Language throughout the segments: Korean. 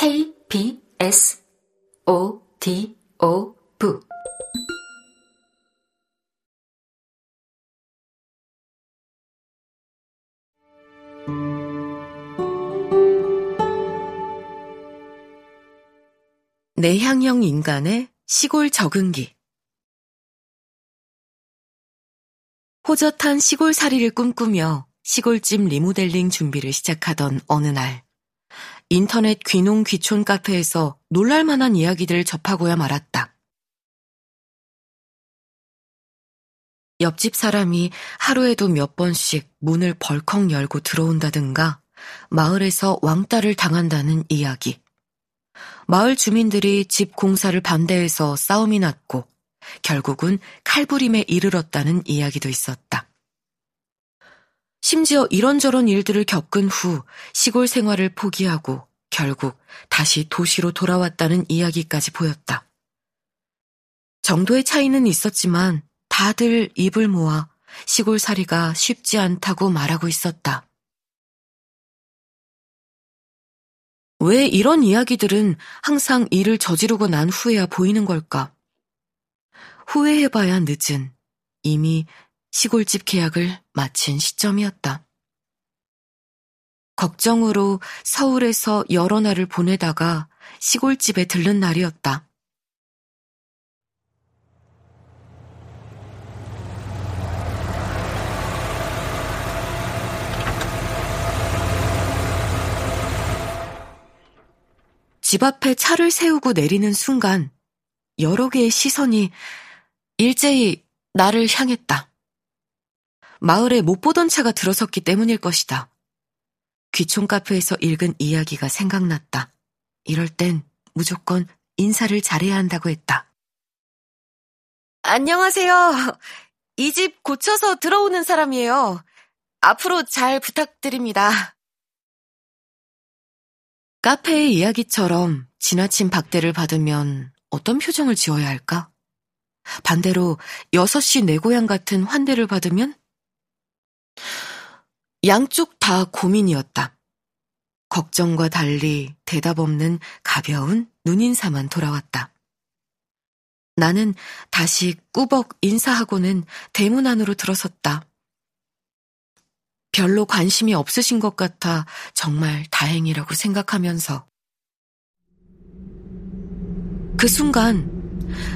K, B, S, O, D, O, V. 내향형 인간의 시골 적응기. 호젓한 시골살이를 꿈꾸며 시골집 리모델링 준비를 시작하던 어느 날, 인터넷 귀농 귀촌 카페에서 놀랄만한 이야기들을 접하고야 말았다. 옆집 사람이 하루에도 몇 번씩 문을 벌컥 열고 들어온다든가 마을에서 왕따를 당한다는 이야기. 마을 주민들이 집 공사를 반대해서 싸움이 났고 결국은 칼부림에 이르렀다는 이야기도 있었다. 심지어 이런저런 일들을 겪은 후 시골 생활을 포기하고 결국 다시 도시로 돌아왔다는 이야기까지 보였다. 정도의 차이는 있었지만 다들 입을 모아 시골살이가 쉽지 않다고 말하고 있었다. 왜 이런 이야기들은 항상 일을 저지르고 난 후에야 보이는 걸까? 후회해봐야 늦은 이미 시골집 계약을 마친 시점이었다. 걱정으로 서울에서 여러 날을 보내다가 시골집에 들른 날이었다. 집 앞에 차를 세우고 내리는 순간 여러 개의 시선이 일제히 나를 향했다. 마을에 못 보던 차가 들어섰기 때문일 것이다. 귀촌 카페에서 읽은 이야기가 생각났다. 이럴 땐 무조건 인사를 잘해야 한다고 했다. 안녕하세요. 이 집 고쳐서 들어오는 사람이에요. 앞으로 잘 부탁드립니다. 카페의 이야기처럼 지나친 박대를 받으면 어떤 표정을 지어야 할까? 반대로 6시 내 고향 같은 환대를 받으면? 양쪽 다 고민이었다. 걱정과 달리 대답 없는 가벼운 눈인사만 돌아왔다. 나는 다시 꾸벅 인사하고는 대문 안으로 들어섰다. 별로 관심이 없으신 것 같아 정말 다행이라고 생각하면서. 그 순간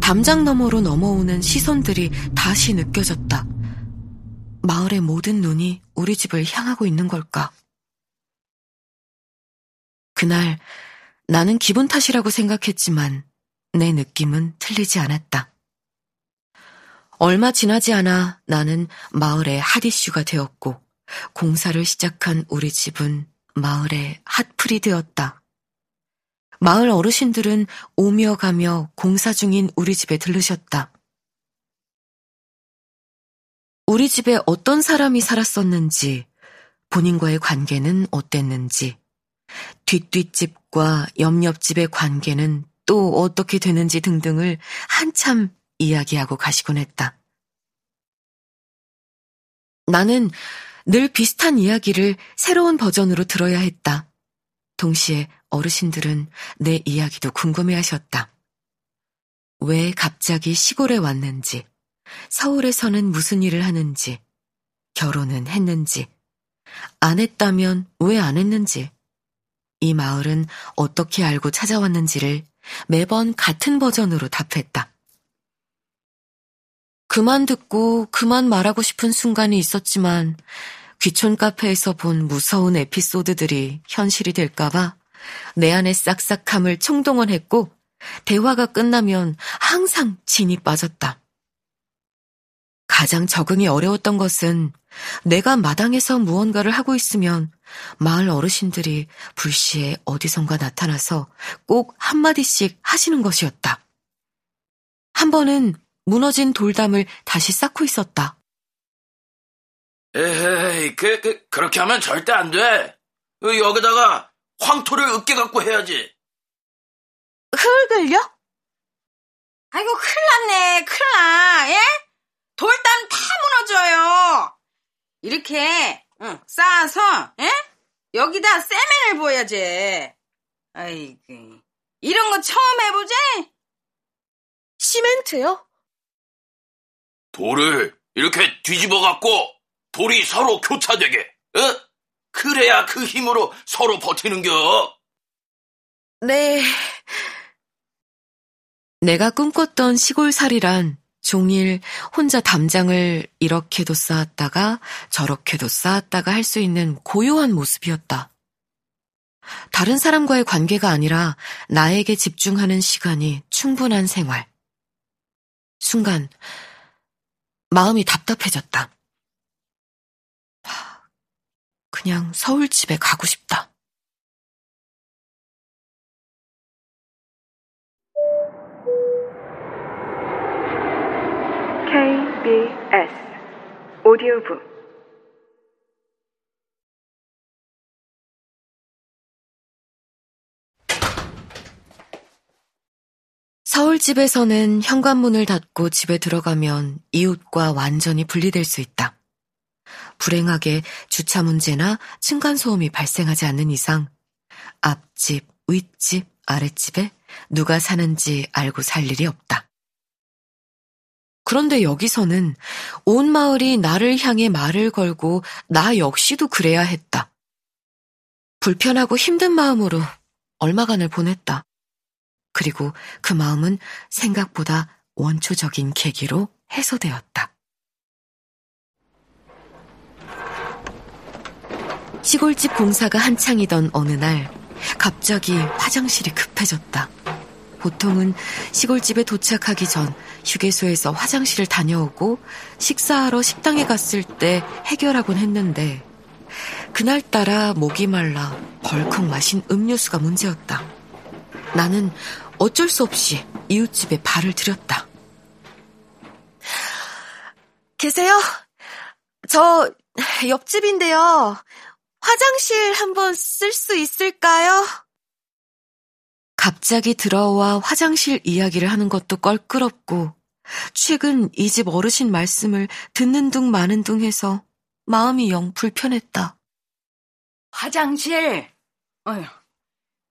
담장 너머로 넘어오는 시선들이 다시 느껴졌다. 마을의 모든 눈이 우리 집을 향하고 있는 걸까? 그날 나는 기분 탓이라고 생각했지만 내 느낌은 틀리지 않았다. 얼마 지나지 않아 나는 마을의 핫 이슈가 되었고 공사를 시작한 우리 집은 마을의 핫플이 되었다. 마을 어르신들은 오며 가며 공사 중인 우리 집에 들르셨다. 우리 집에 어떤 사람이 살았었는지, 본인과의 관계는 어땠는지, 뒷뒷집과 옆옆집의 관계는 또 어떻게 되는지 등등을 한참 이야기하고 가시곤 했다. 나는 늘 비슷한 이야기를 새로운 버전으로 들어야 했다. 동시에 어르신들은 내 이야기도 궁금해 하셨다. 왜 갑자기 시골에 왔는지, 서울에서는 무슨 일을 하는지, 결혼은 했는지, 안 했다면 왜 안 했는지, 이 마을은 어떻게 알고 찾아왔는지를 매번 같은 버전으로 답했다. 그만 듣고 그만 말하고 싶은 순간이 있었지만 귀촌 카페에서 본 무서운 에피소드들이 현실이 될까봐 내 안의 싹싹함을 총동원했고 대화가 끝나면 항상 진이 빠졌다. 가장 적응이 어려웠던 것은 내가 마당에서 무언가를 하고 있으면 마을 어르신들이 불시에 어디선가 나타나서 꼭 한마디씩 하시는 것이었다. 한 번은 무너진 돌담을 다시 쌓고 있었다. 에헤이, 그, 그, 그렇게 하면 절대 안 돼. 여기다가 황토를 으깨 갖고 해야지. 흙을요? 아이고, 큰일 났네, 큰일 나, 예? 돌담 다 무너져요. 이렇게, 응, 쌓아서, 예? 여기다 세멘을 부어야지. 아이고, 이런 거 처음 해보지? 시멘트요? 돌을 이렇게 뒤집어 갖고 돌이 서로 교차되게, 어? 그래야 그 힘으로 서로 버티는겨. 네. 내가 꿈꿨던 시골살이란 종일 혼자 담장을 이렇게도 쌓았다가 저렇게도 쌓았다가 할 수 있는 고요한 모습이었다. 다른 사람과의 관계가 아니라 나에게 집중하는 시간이 충분한 생활. 순간, 마음이 답답해졌다. 그냥 서울집에 가고 싶다. KBS 오디오북 서울집에서는 현관문을 닫고 집에 들어가면 이웃과 완전히 분리될 수 있다. 불행하게 주차 문제나 층간소음이 발생하지 않는 이상 앞집, 윗집, 아랫집에 누가 사는지 알고 살 일이 없다. 그런데 여기서는 온 마을이 나를 향해 말을 걸고 나 역시도 그래야 했다. 불편하고 힘든 마음으로 얼마간을 보냈다. 그리고 그 마음은 생각보다 원초적인 계기로 해소되었다. 시골집 공사가 한창이던 어느 날 갑자기 화장실이 급해졌다. 보통은 시골집에 도착하기 전 휴게소에서 화장실을 다녀오고 식사하러 식당에 갔을 때 해결하곤 했는데 그날따라 목이 말라 벌컥 마신 음료수가 문제였다. 나는 어쩔 수 없이 이웃집에 발을 들였다. 계세요? 저 옆집인데요. 화장실 한번 쓸 수 있을까요? 갑자기 들어와 화장실 이야기를 하는 것도 껄끄럽고 최근 이 집 어르신 말씀을 듣는 둥 마는 둥 해서 마음이 영 불편했다. 화장실. 어휴,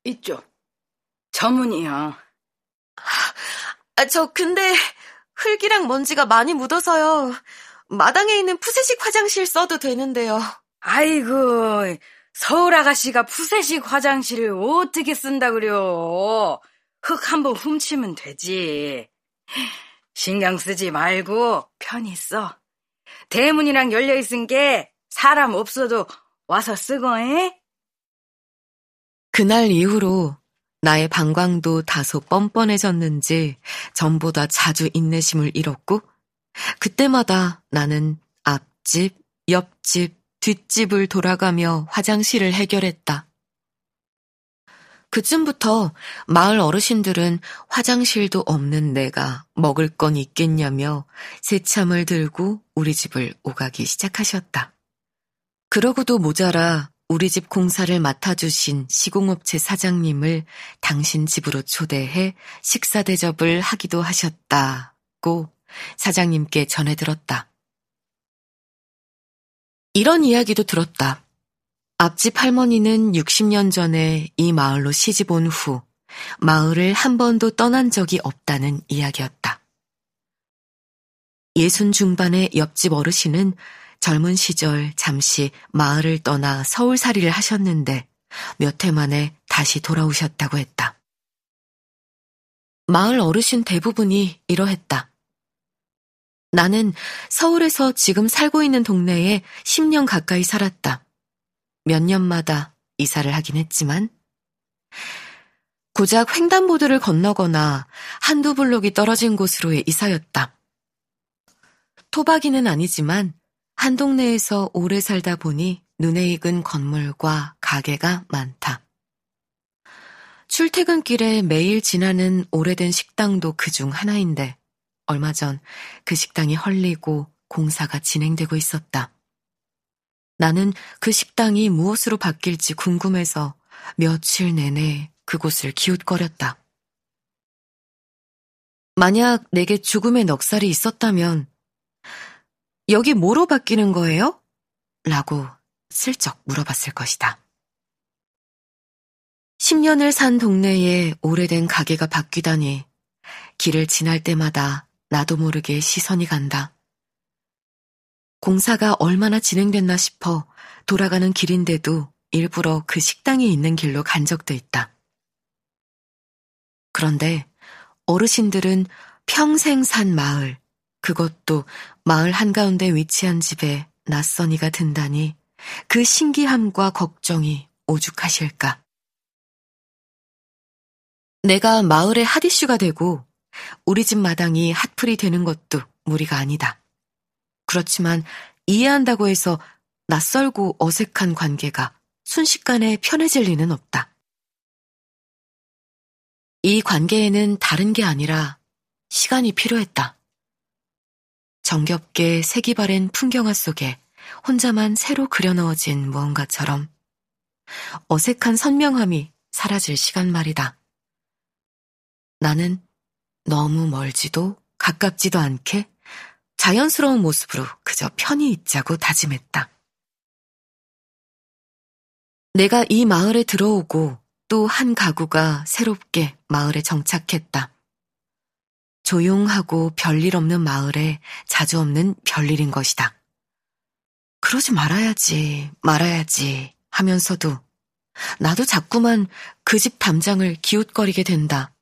이쪽. 저 문이요. 아, 저 근데 흙이랑 먼지가 많이 묻어서요. 마당에 있는 푸세식 화장실 써도 되는데요. 아이고, 서울 아가씨가 푸세식 화장실을 어떻게 쓴다 그려. 흙 한번 훔치면 되지. 신경 쓰지 말고 편히 써. 대문이랑 열려있은 게 사람 없어도 와서 쓰고, 에? 그날 이후로 나의 방광도 다소 뻔뻔해졌는지 전보다 자주 인내심을 잃었고 그때마다 나는 앞집, 옆집, 뒷집을 돌아가며 화장실을 해결했다. 그쯤부터 마을 어르신들은 화장실도 없는 내가 먹을 건 있겠냐며 새참을 들고 우리 집을 오가기 시작하셨다. 그러고도 모자라 우리 집 공사를 맡아주신 시공업체 사장님을 당신 집으로 초대해 식사 대접을 하기도 하셨다고 사장님께 전해들었다. 이런 이야기도 들었다. 앞집 할머니는 60년 전에 이 마을로 시집 온 후 마을을 한 번도 떠난 적이 없다는 이야기였다. 예순 중반의 옆집 어르신은 젊은 시절 잠시 마을을 떠나 서울살이를 하셨는데 몇 해 만에 다시 돌아오셨다고 했다. 마을 어르신 대부분이 이러했다. 나는 서울에서 지금 살고 있는 동네에 10년 가까이 살았다. 몇 년마다 이사를 하긴 했지만, 고작 횡단보도를 건너거나 한두 블록이 떨어진 곳으로의 이사였다. 토박이는 아니지만 한 동네에서 오래 살다 보니 눈에 익은 건물과 가게가 많다. 출퇴근길에 매일 지나는 오래된 식당도 그 중 하나인데 얼마 전 그 식당이 헐리고 공사가 진행되고 있었다. 나는 그 식당이 무엇으로 바뀔지 궁금해서 며칠 내내 그곳을 기웃거렸다. 만약 내게 죽음의 넉살이 있었다면 여기 뭐로 바뀌는 거예요? 라고 슬쩍 물어봤을 것이다. 10년을 산 동네에 오래된 가게가 바뀌다니 길을 지날 때마다 나도 모르게 시선이 간다. 공사가 얼마나 진행됐나 싶어 돌아가는 길인데도 일부러 그 식당이 있는 길로 간 적도 있다. 그런데 어르신들은 평생 산 마을, 그것도 마을 한가운데 위치한 집에 낯선이가 든다니 그 신기함과 걱정이 오죽하실까. 내가 마을의 핫이슈가 되고 우리 집 마당이 핫플이 되는 것도 무리가 아니다. 그렇지만 이해한다고 해서 낯설고 어색한 관계가 순식간에 편해질 리는 없다. 이 관계에는 다른 게 아니라 시간이 필요했다. 정겹게 색이 바랜 풍경화 속에 혼자만 새로 그려넣어진 무언가처럼 어색한 선명함이 사라질 시간 말이다. 나는 너무 멀지도 가깝지도 않게 자연스러운 모습으로 그저 편히 있자고 다짐했다. 내가 이 마을에 들어오고 또 한 가구가 새롭게 마을에 정착했다. 조용하고 별일 없는 마을에 자주 없는 별일인 것이다. 그러지 말아야지, 말아야지 하면서도 나도 자꾸만 그 집 담장을 기웃거리게 된다.